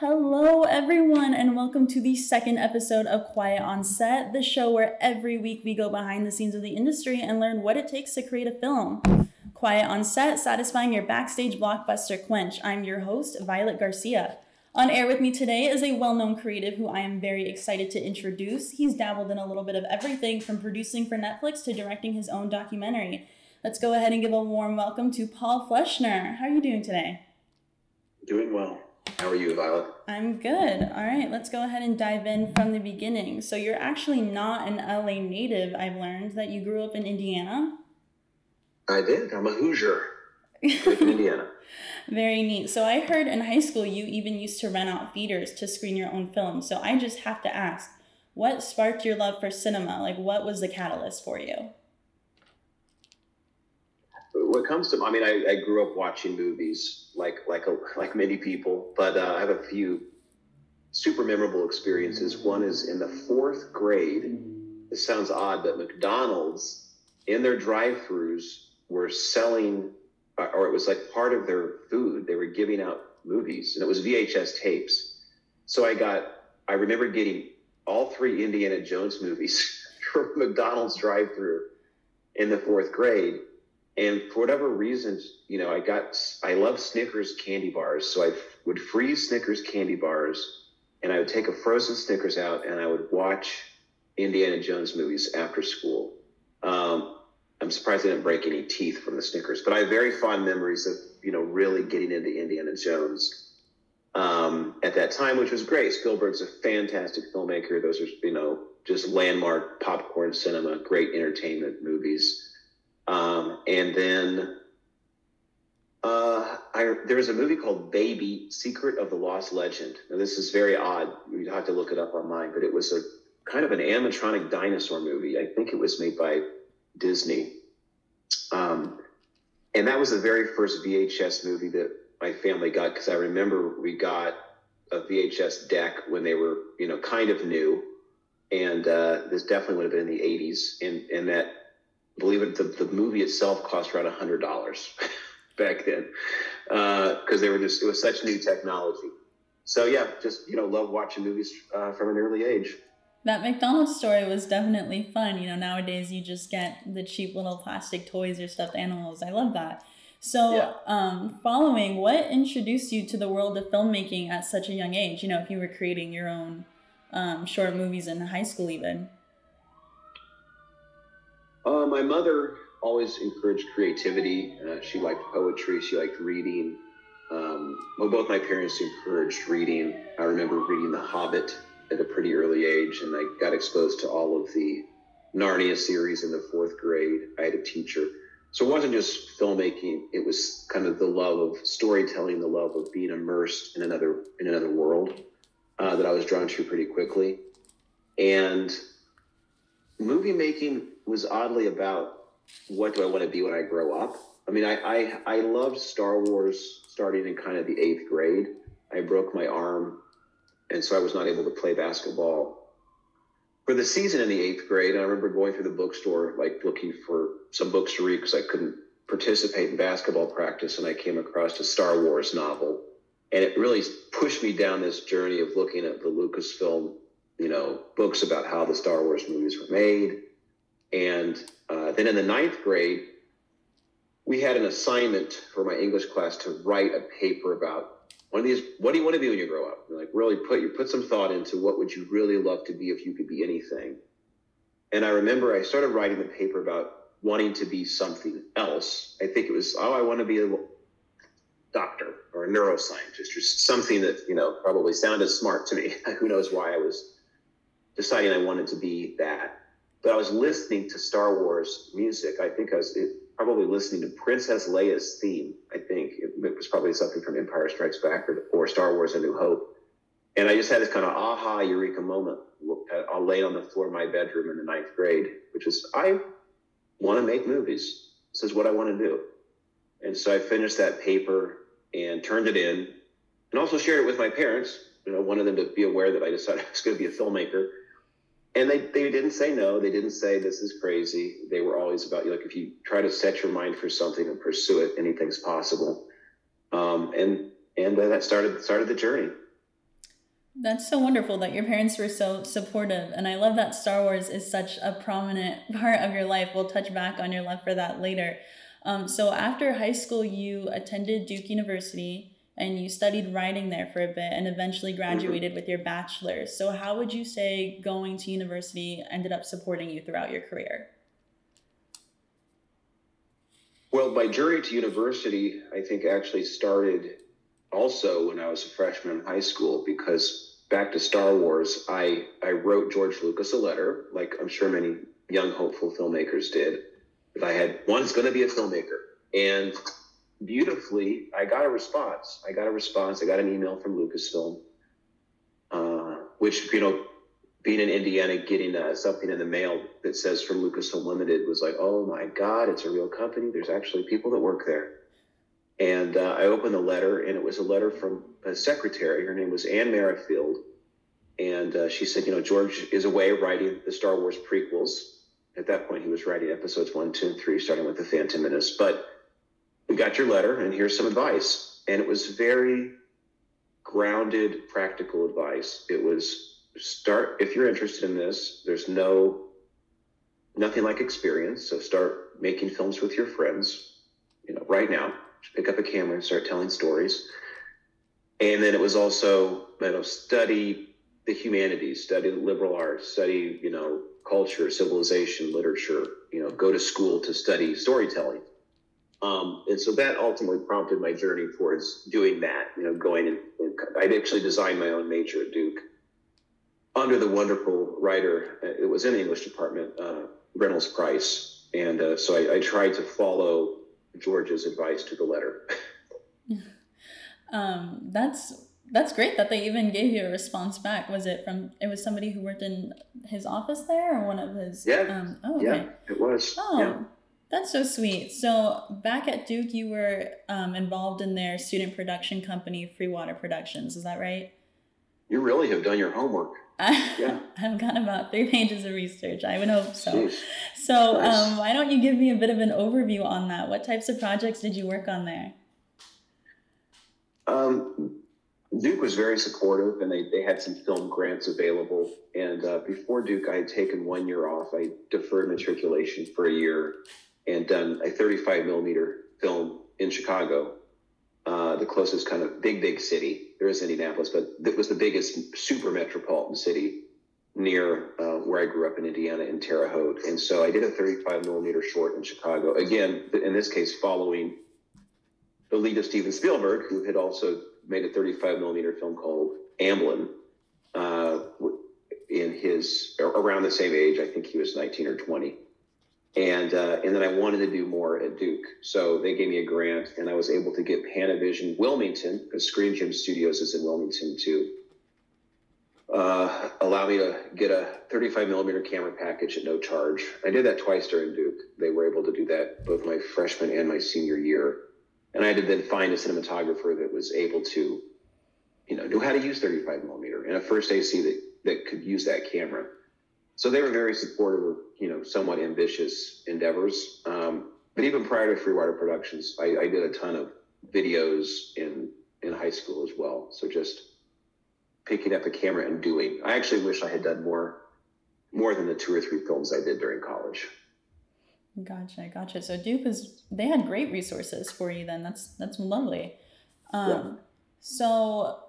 Hello, everyone, and welcome to the second episode of Quiet on Set, the show where every week we go behind the scenes of the industry and learn what it takes to create a film. Quiet on Set, satisfying your backstage blockbuster quench. I'm your host, Violet Garcia. On air with me today is a well known creative who I am very excited to introduce. He's dabbled in a little bit of everything from producing for Netflix to directing his own documentary. Let's go ahead and give a warm welcome to Paul Fleschner. How are you doing today? Doing well. How are you, Violet? I'm good. All right, let's go ahead and dive in from the beginning. So, you're actually not an LA native, I've learned that you grew up in Indiana. I did. I'm a Hoosier. in Indiana. Very neat. So, I heard in high school you even used to rent out theaters to screen your own films. So, I just have to ask what sparked your love for cinema? Like, what was the catalyst for you? What comes to I mean I, I grew up watching movies like like a, like many people, but uh, I have a few super memorable experiences. One is in the fourth grade. This sounds odd, but McDonald's in their drive-throughs were selling, or it was like part of their food. They were giving out movies, and it was VHS tapes. So I got, I remember getting all three Indiana Jones movies from McDonald's drive-through in the fourth grade and for whatever reasons, you know, I got, I love Snickers candy bars. So I would freeze Snickers candy bars and I would take a frozen Snickers out and I would watch Indiana Jones movies after school. Um, I'm surprised I didn't break any teeth from the Snickers, but I have very fond memories of, you know, really getting into Indiana Jones um, at that time, which was great. Spielberg's a fantastic filmmaker. Those are, you know, just landmark popcorn cinema, great entertainment movies. Um, and then uh, I, there was a movie called Baby: Secret of the Lost Legend. Now this is very odd. You'd have to look it up online, but it was a kind of an animatronic dinosaur movie. I think it was made by Disney. Um, and that was the very first VHS movie that my family got because I remember we got a VHS deck when they were, you know, kind of new. And uh, this definitely would have been in the 80s. And, and that believe it, the, the movie itself cost around a hundred dollars back then because uh, they were just it was such new technology. So yeah, just you know, love watching movies uh, from an early age. That McDonald's story was definitely fun. You know, nowadays you just get the cheap little plastic toys or stuffed animals. I love that. So, yeah. um, following, what introduced you to the world of filmmaking at such a young age? You know, if you were creating your own um, short movies in high school, even. Uh, my mother always encouraged creativity. Uh, she liked poetry. She liked reading. Um, well, both my parents encouraged reading. I remember reading The Hobbit at a pretty early age, and I got exposed to all of the Narnia series in the fourth grade. I had a teacher. So it wasn't just filmmaking; it was kind of the love of storytelling, the love of being immersed in another in another world uh, that I was drawn to pretty quickly. And movie making was oddly about what do I want to be when I grow up. I mean, I, I, I loved Star Wars starting in kind of the eighth grade. I broke my arm, and so I was not able to play basketball for the season in the eighth grade. And I remember going through the bookstore, like looking for some books to read because I couldn't participate in basketball practice. And I came across a Star Wars novel. And it really pushed me down this journey of looking at the Lucasfilm, you know, books about how the Star Wars movies were made and uh, then in the ninth grade, we had an assignment for my English class to write a paper about one of these. What do you want to be when you grow up? Like really put you put some thought into what would you really love to be if you could be anything. And I remember I started writing the paper about wanting to be something else. I think it was oh I want to be a doctor or a neuroscientist or something that you know probably sounded smart to me. Who knows why I was deciding I wanted to be that but I was listening to Star Wars music. I think I was probably listening to Princess Leia's theme. I think it, it was probably something from Empire Strikes Back or, or, Star Wars: A New Hope. And I just had this kind of aha eureka moment. Uh, I'll lay on the floor of my bedroom in the ninth grade, which is I want to make movies. This is what I want to do. And so I finished that paper and turned it in, and also shared it with my parents. You know, wanted them to be aware that I decided I was going to be a filmmaker and they, they didn't say no they didn't say this is crazy they were always about you like if you try to set your mind for something and pursue it anything's possible um, and and that started started the journey That's so wonderful that your parents were so supportive. And I love that Star Wars is such a prominent part of your life. We'll touch back on your love for that later. Um, so, after high school, you attended Duke University and you studied writing there for a bit and eventually mm-hmm. graduated with your bachelor's. So, how would you say going to university ended up supporting you throughout your career? Well, my journey to university, I think, actually started also when I was a freshman in high school because back to Star Wars, I, I wrote George Lucas a letter, like I'm sure many young, hopeful filmmakers did, that I had one's going to be a filmmaker. And beautifully, I got a response. I got a response. I got an email from Lucasfilm, uh, which, you know, being in Indiana, getting uh, something in the mail that says from Lucasfilm Limited was like, oh my God, it's a real company. There's actually people that work there. And uh, I opened the letter, and it was a letter from a secretary. Her name was Anne Merrifield. And uh, she said, You know, George is away writing the Star Wars prequels. At that point, he was writing episodes one, two, and three, starting with The Phantom Menace. But we got your letter, and here's some advice. And it was very grounded, practical advice. It was start, if you're interested in this, there's no, nothing like experience. So start making films with your friends, you know, right now pick up a camera and start telling stories. And then it was also, you know, study the humanities, study the liberal arts, study, you know, culture, civilization, literature, you know, go to school to study storytelling. Um, and so that ultimately prompted my journey towards doing that, you know, going and, and I'd actually designed my own major at Duke under the wonderful writer, uh, it was in the English department, uh, Reynolds Price. And uh, so I, I tried to follow George's advice to the letter. um, that's that's great that they even gave you a response back. Was it from? It was somebody who worked in his office there, or one of his? Yeah. Um, oh, okay. yeah, it was. Oh, yeah. That's so sweet. So back at Duke, you were um, involved in their student production company, Free Water Productions. Is that right? You really have done your homework. yeah. I've got about three pages of research. I would hope so. Jeez. So, nice. um, why don't you give me a bit of an overview on that? What types of projects did you work on there? Um, Duke was very supportive, and they, they had some film grants available. And uh, before Duke, I had taken one year off. I deferred matriculation for a year and done a 35 millimeter film in Chicago uh, the closest kind of big, big city. There is Indianapolis, but it was the biggest super metropolitan city near uh, where I grew up in Indiana in Terre Haute. And so I did a 35 millimeter short in Chicago. Again, in this case, following the lead of Steven Spielberg, who had also made a 35 millimeter film called Amblin uh, in his around the same age. I think he was 19 or 20 and uh, and then I wanted to do more at Duke, so they gave me a grant, and I was able to get Panavision Wilmington, because Screen Gems Studios is in Wilmington too. Uh, allow me to get a 35 millimeter camera package at no charge. I did that twice during Duke. They were able to do that both my freshman and my senior year, and I had to then find a cinematographer that was able to, you know, know how to use 35 millimeter and a first AC that that could use that camera so they were very supportive of you know somewhat ambitious endeavors. Um, but even prior to Free Water Productions, I, I, did a ton of videos in in high school as well. So just picking up a camera and doing. I actually wish I had done more more than the two or three films I did during college. Gotcha, gotcha. So Duke is they had great resources for you then. That's that's lovely. Um, yeah. So,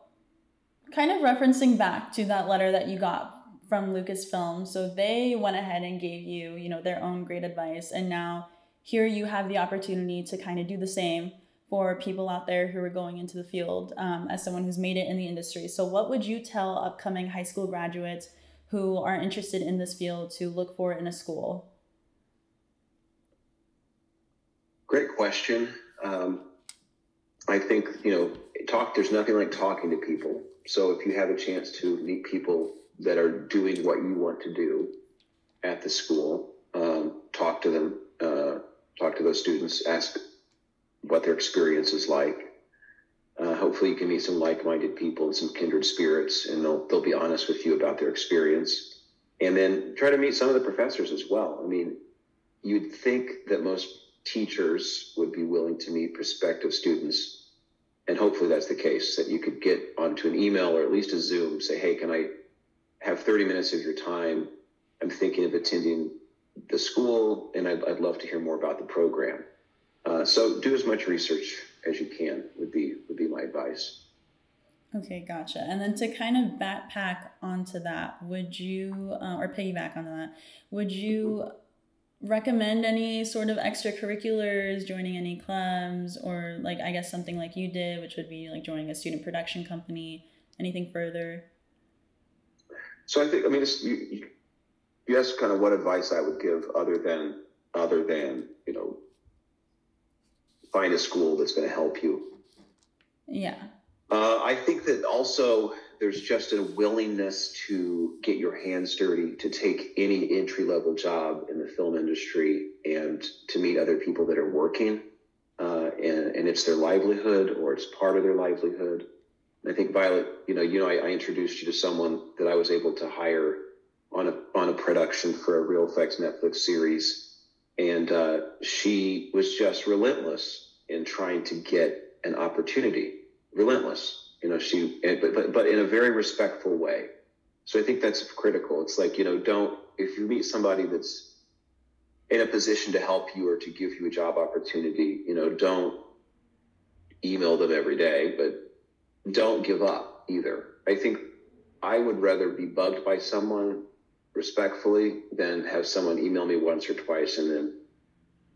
kind of referencing back to that letter that you got from Lucasfilm. So they went ahead and gave you, you know, their own great advice. And now here you have the opportunity to kind of do the same for people out there who are going into the field um, as someone who's made it in the industry. So what would you tell upcoming high school graduates who are interested in this field to look for in a school? Great question. Um, I think, you know, talk, there's nothing like talking to people. So if you have a chance to meet people that are doing what you want to do at the school. Um, talk to them, uh, talk to those students, ask what their experience is like. Uh, hopefully, you can meet some like-minded people and some kindred spirits, and they'll they'll be honest with you about their experience. And then try to meet some of the professors as well. I mean, you'd think that most teachers would be willing to meet prospective students and hopefully that's the case that you could get onto an email or at least a Zoom, say, hey, can I have 30 minutes of your time? I'm thinking of attending the school, and I'd, I'd love to hear more about the program. Uh, so do as much research as you can would be would be my advice. Okay, gotcha. And then to kind of backpack onto that, would you, uh, or piggyback onto that, would you recommend any sort of extracurriculars, joining any clubs, or like I guess something like you did, which would be like joining a student production company? Anything further? So I think I mean you, you asked kind of what advice I would give other than other than you know find a school that's going to help you. Yeah. Uh, I think that also there's just a willingness to get your hands dirty, to take any entry level job in the film industry, and to meet other people that are working, uh, and, and it's their livelihood or it's part of their livelihood. I think Violet, you know, you know, I, I, introduced you to someone that I was able to hire on a on a production for a Real Effects Netflix series, and uh, she was just relentless in trying to get an opportunity. Relentless you know she but, but but in a very respectful way. So i think that's critical. It's like you know don't if you meet somebody that's in a position to help you or to give you a job opportunity you know don't email them every day but don't give up either. I think i would rather be bugged by someone respectfully than have someone email me once or twice and then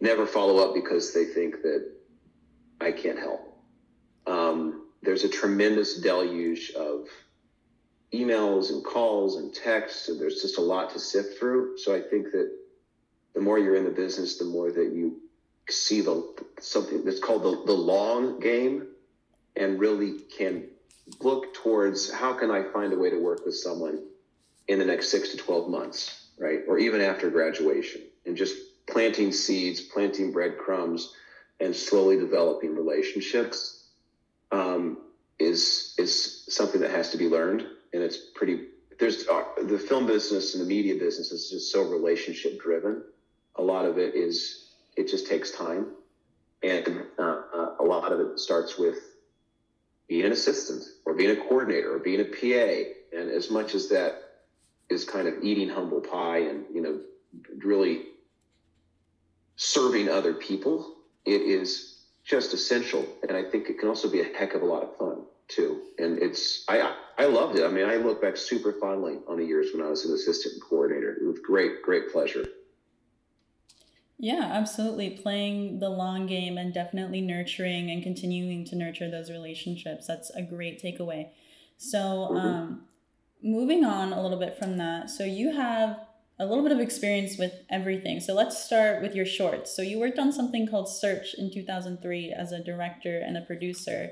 never follow up because they think that i can't help. Um, there's a tremendous deluge of emails and calls and texts, and there's just a lot to sift through. So I think that the more you're in the business, the more that you see the something that's called the, the long game and really can look towards how can I find a way to work with someone in the next six to 12 months, right? Or even after graduation and just planting seeds, planting breadcrumbs, and slowly developing relationships um, is is something that has to be learned, and it's pretty. There's uh, the film business and the media business is just so relationship driven. A lot of it is it just takes time, and uh, uh, a lot of it starts with being an assistant or being a coordinator or being a PA. And as much as that is kind of eating humble pie and you know really serving other people, it is just essential. And I think it can also be a heck of a lot of fun too. And it's I I loved it. I mean, I look back super fondly on the years when I was an assistant coordinator with great great pleasure. Yeah, absolutely. Playing the long game and definitely nurturing and continuing to nurture those relationships. That's a great takeaway. So, um, moving on a little bit from that. So, you have a little bit of experience with everything. So let's start with your shorts. So you worked on something called Search in 2003 as a director and a producer.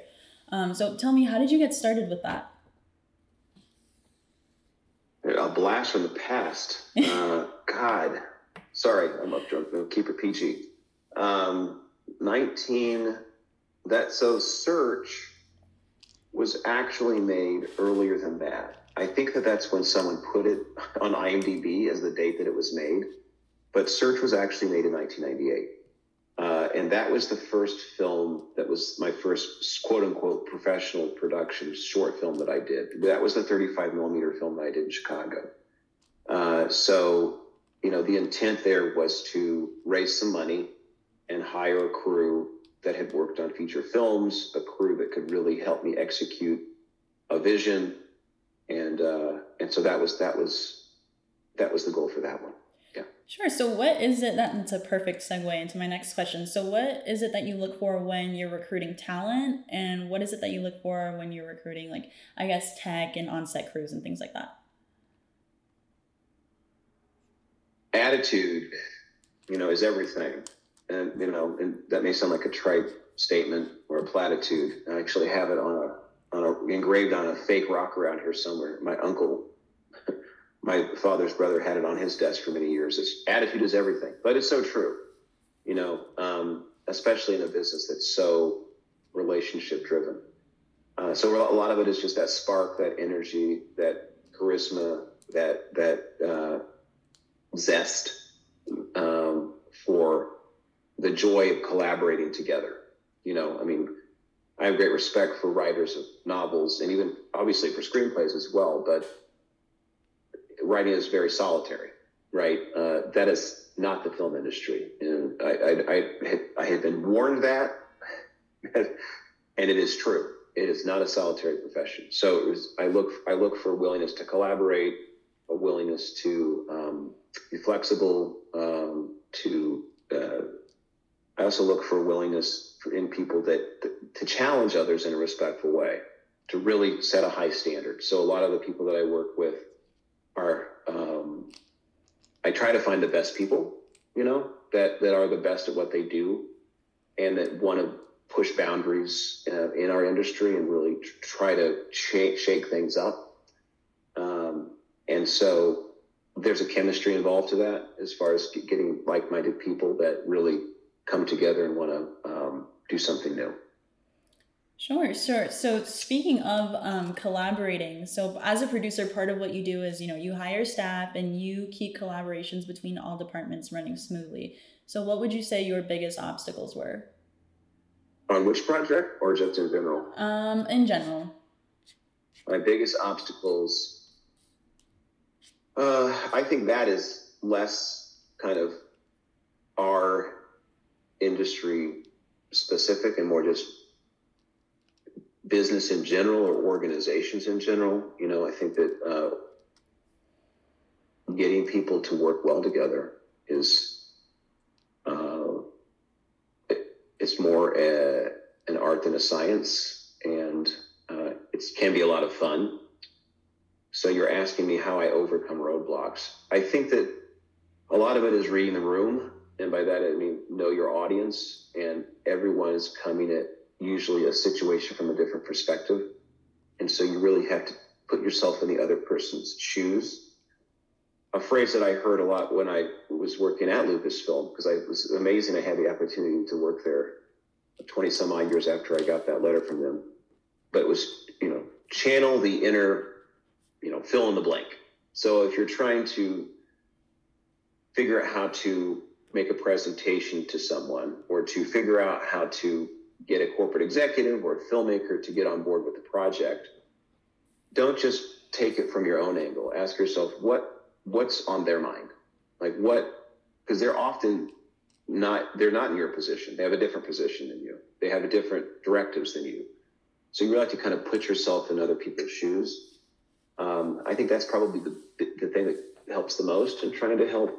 Um, so tell me, how did you get started with that? A blast from the past. Uh, God, sorry, I'm up drunk. Keep it PG. Um, 19. That so Search was actually made earlier than that. I think that that's when someone put it on IMDb as the date that it was made. But Search was actually made in 1998. Uh, and that was the first film that was my first quote unquote professional production short film that I did. That was the 35 millimeter film that I did in Chicago. Uh, so, you know, the intent there was to raise some money and hire a crew that had worked on feature films, a crew that could really help me execute a vision and uh, and so that was that was that was the goal for that one. Yeah. Sure. So, what is it that, that's a perfect segue into my next question. So, what is it that you look for when you're recruiting talent, and what is it that you look for when you're recruiting, like, I guess, tech and on set crews and things like that? Attitude, you know, is everything. And, you know, and that may sound like a trite statement or a platitude. I actually have it on a on a, engraved on a fake rock around here somewhere. My uncle, my father's brother, had it on his desk for many years. It's attitude is everything, but it's so true. You know, um, especially in a business that's so relationship driven. Uh, so a lot of it is just that spark, that energy, that charisma, that that uh, zest um, for the joy of collaborating together. You know, I mean, I have great respect for writers of novels and even obviously for screenplays as well. But writing is very solitary, right? Uh, that is not the film industry, and I, I, I, had, I been warned that, and it is true. It is not a solitary profession. So it was. I look. I look for willingness to collaborate, a willingness to um, be flexible, um, to uh, I also look for willingness for, in people that, to challenge others in a respectful way, to really set a high standard. So a lot of the people that I work with are um, I try to find the best people, you know, that that are the best at what they do, and that want to push boundaries uh, in our industry and really try to shake things up. And so there's a chemistry involved to that as far as getting like-minded people that really come together and want to um, do something new. Sure, sure. So speaking of um, collaborating, so as a producer, part of what you do is you know you hire staff and you keep collaborations between all departments running smoothly. So what would you say your biggest obstacles were? On which project, or just in general? Um, in general. My biggest obstacles. Uh, I think that is less kind of our industry specific and more just business in general or organizations in general. You know, I think that uh, getting people to work well together is uh, it, it's more a, an art than a science, and uh, it can be a lot of fun. So you're asking me how I overcome roadblocks. I think that a lot of it is reading the room and by that I mean know your audience, and everyone is coming at usually a situation from a different perspective, and so you really have to put yourself in the other person's shoes. A phrase that I heard a lot when I was working at Lucasfilm, because I was amazing. I had the opportunity to work there 20 some odd years after I got that letter from them. But it was, you know, channel the inner, you know, fill in the blank. So if you're trying to figure out how to make a presentation to someone or to figure out how to get a corporate executive or a filmmaker to get on board with the project don't just take it from your own angle. Ask yourself what what's on their mind? Like what because they're often not they're not in your position. They have a different position than you. They have a different directives than you. So you really have to kind of put yourself in other people's shoes um, i think that's probably the, the thing that helps the most in trying to help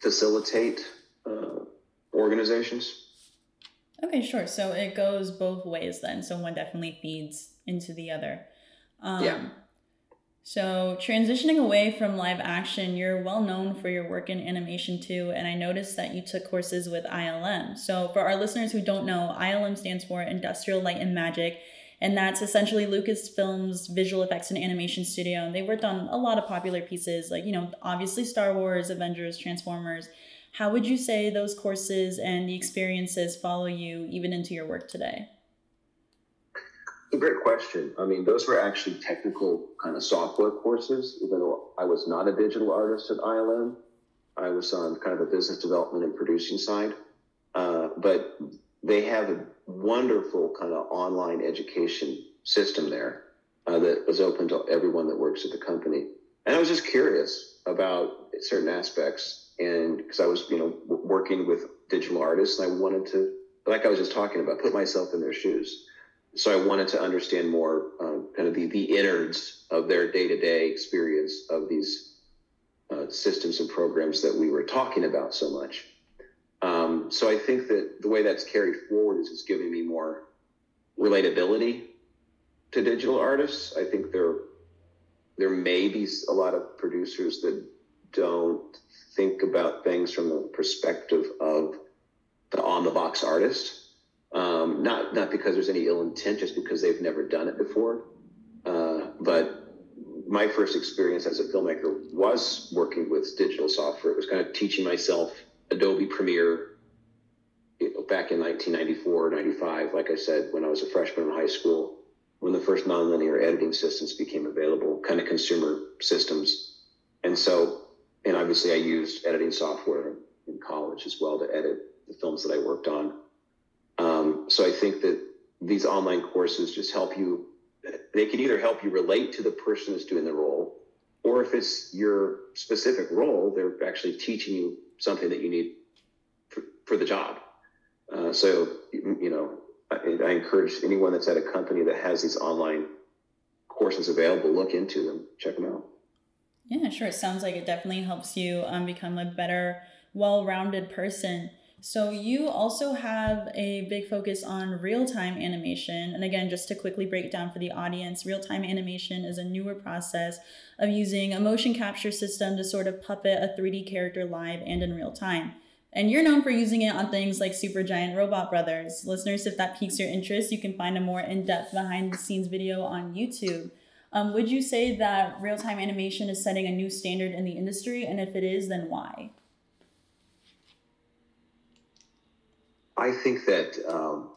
facilitate uh, organizations. Okay, sure. So it goes both ways then. So one definitely feeds into the other. Um, yeah. So transitioning away from live action, you're well known for your work in animation too, and I noticed that you took courses with ILM. So for our listeners who don't know, ILM stands for Industrial Light and Magic, and that's essentially Lucasfilm's visual effects and animation studio. And they worked on a lot of popular pieces, like, you know, obviously Star Wars, Avengers, Transformers. How would you say those courses and the experiences follow you even into your work today? a great question. I mean, those were actually technical kind of software courses, even though I was not a digital artist at ILM. I was on kind of the business development and producing side. Uh, but they have a wonderful kind of online education system there uh, that was open to everyone that works at the company. And I was just curious about certain aspects, and because I was, you know, w- working with digital artists, and I wanted to, like I was just talking about, put myself in their shoes. So I wanted to understand more, uh, kind of the the innards of their day to day experience of these uh, systems and programs that we were talking about so much. Um, so I think that the way that's carried forward is it's giving me more relatability to digital artists. I think there there may be a lot of producers that don't think about things from the perspective of the on the box artist. Um, not not because there's any ill intent, just because they've never done it before. Uh, but my first experience as a filmmaker was working with digital software. It was kind of teaching myself Adobe Premiere back in 1994, 95, like I said, when I was a freshman in high school, when the first nonlinear editing systems became available, kind of consumer systems. And so, and obviously I used editing software in college as well to edit the films that I worked on. Um, so I think that these online courses just help you. They can either help you relate to the person that's doing the role, or if it's your specific role, they're actually teaching you something that you need for, for the job. Uh, so, you know, I, I, encourage anyone that's at a company that has these online courses available, look into them, check them out. Yeah, sure. It sounds like it definitely helps you um, become a better, well rounded person. So, you also have a big focus on real time animation. And again, just to quickly break down for the audience, real time animation is a newer process of using a motion capture system to sort of puppet a 3D character live and in real time. And you're known for using it on things like Super Giant Robot Brothers. Listeners, if that piques your interest, you can find a more in depth behind the scenes video on YouTube. Um, would you say that real time animation is setting a new standard in the industry? And if it is, then why? I think that um,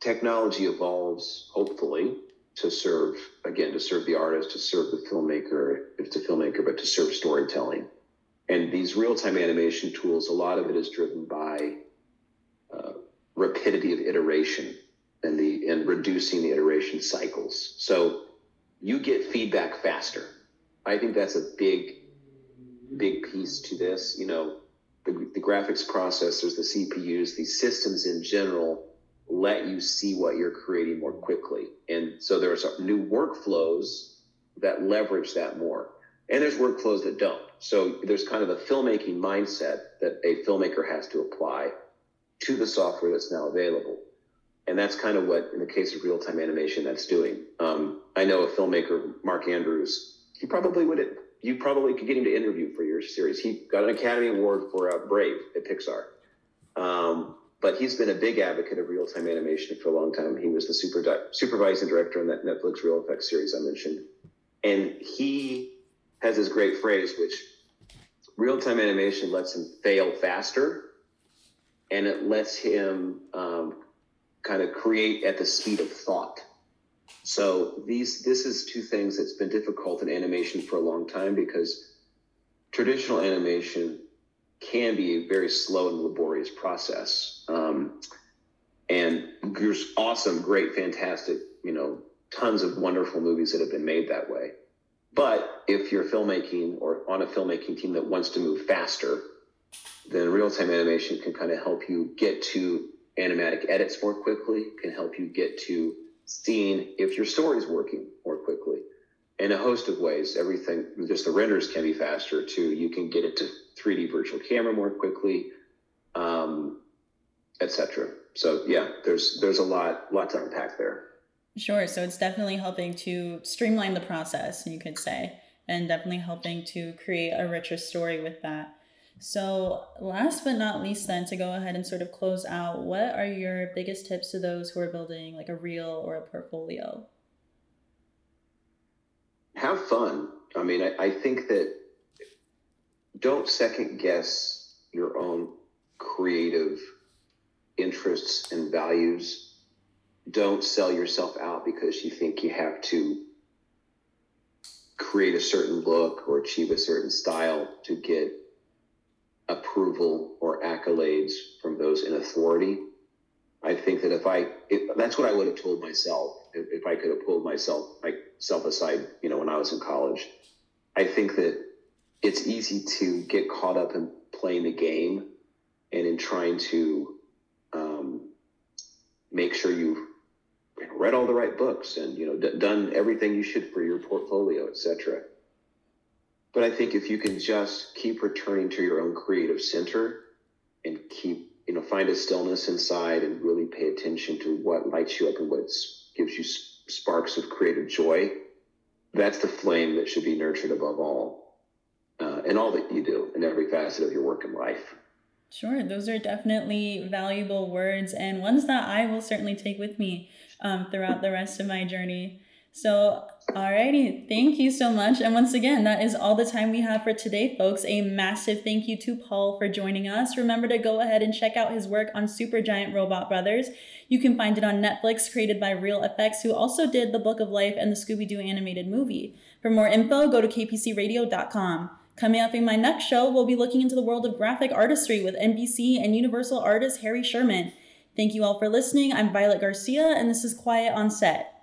technology evolves, hopefully, to serve, again, to serve the artist, to serve the filmmaker, if it's a filmmaker, but to serve storytelling. And these real time animation tools, a lot of it is driven by uh, rapidity of iteration and the and reducing the iteration cycles. So you get feedback faster. I think that's a big, big piece to this. You know, the, the graphics processors, the CPUs, these systems in general let you see what you're creating more quickly. And so there's new workflows that leverage that more. And there's workflows that don't. So there's kind of a filmmaking mindset that a filmmaker has to apply to the software that's now available. And that's kind of what, in the case of real time animation, that's doing. Um, I know a filmmaker, Mark Andrews, he probably would, you probably could get him to interview for your series. He got an Academy Award for uh, Brave at Pixar. Um, but he's been a big advocate of real time animation for a long time. He was the super di- supervising director on that Netflix Real Effects series I mentioned. And he has this great phrase, which real time animation lets him fail faster and it lets him um, kind of create at the speed of thought. So these this is two things that's been difficult in animation for a long time because traditional animation can be a very slow and laborious process. Um, and there's awesome, great, fantastic, you know, tons of wonderful movies that have been made that way. But if you're filmmaking or on a filmmaking team that wants to move faster, then real time animation can kind of help you get to animatic edits more quickly, can help you get to seeing if your story is working more quickly. In a host of ways, everything, just the renders can be faster too. You can get it to 3D virtual camera more quickly, um, etc. So yeah, there's there's a lot lot to unpack there. Sure. So it's definitely helping to streamline the process, you could say, and definitely helping to create a richer story with that. So, last but not least, then to go ahead and sort of close out, what are your biggest tips to those who are building like a reel or a portfolio? Have fun. I mean, I, I think that don't second guess your own creative interests and values don't sell yourself out because you think you have to create a certain look or achieve a certain style to get approval or accolades from those in authority. I think that if I, if, that's what I would have told myself if, if I could have pulled myself myself aside, you know, when I was in college. I think that it's easy to get caught up in playing the game and in trying to um, make sure you've read all the right books and you know d- done everything you should for your portfolio, etc. But I think if you can just keep returning to your own creative center and keep you know find a stillness inside and really pay attention to what lights you up and what gives you sparks of creative joy, that's the flame that should be nurtured above all uh, in all that you do in every facet of your work and life. Sure, those are definitely valuable words and ones that I will certainly take with me um, throughout the rest of my journey. So, alrighty, thank you so much. And once again, that is all the time we have for today, folks. A massive thank you to Paul for joining us. Remember to go ahead and check out his work on Supergiant Robot Brothers. You can find it on Netflix, created by Reel FX, who also did The Book of Life and the Scooby Doo animated movie. For more info, go to kpcradio.com. Coming up in my next show, we'll be looking into the world of graphic artistry with NBC and Universal artist Harry Sherman. Thank you all for listening. I'm Violet Garcia, and this is Quiet on Set.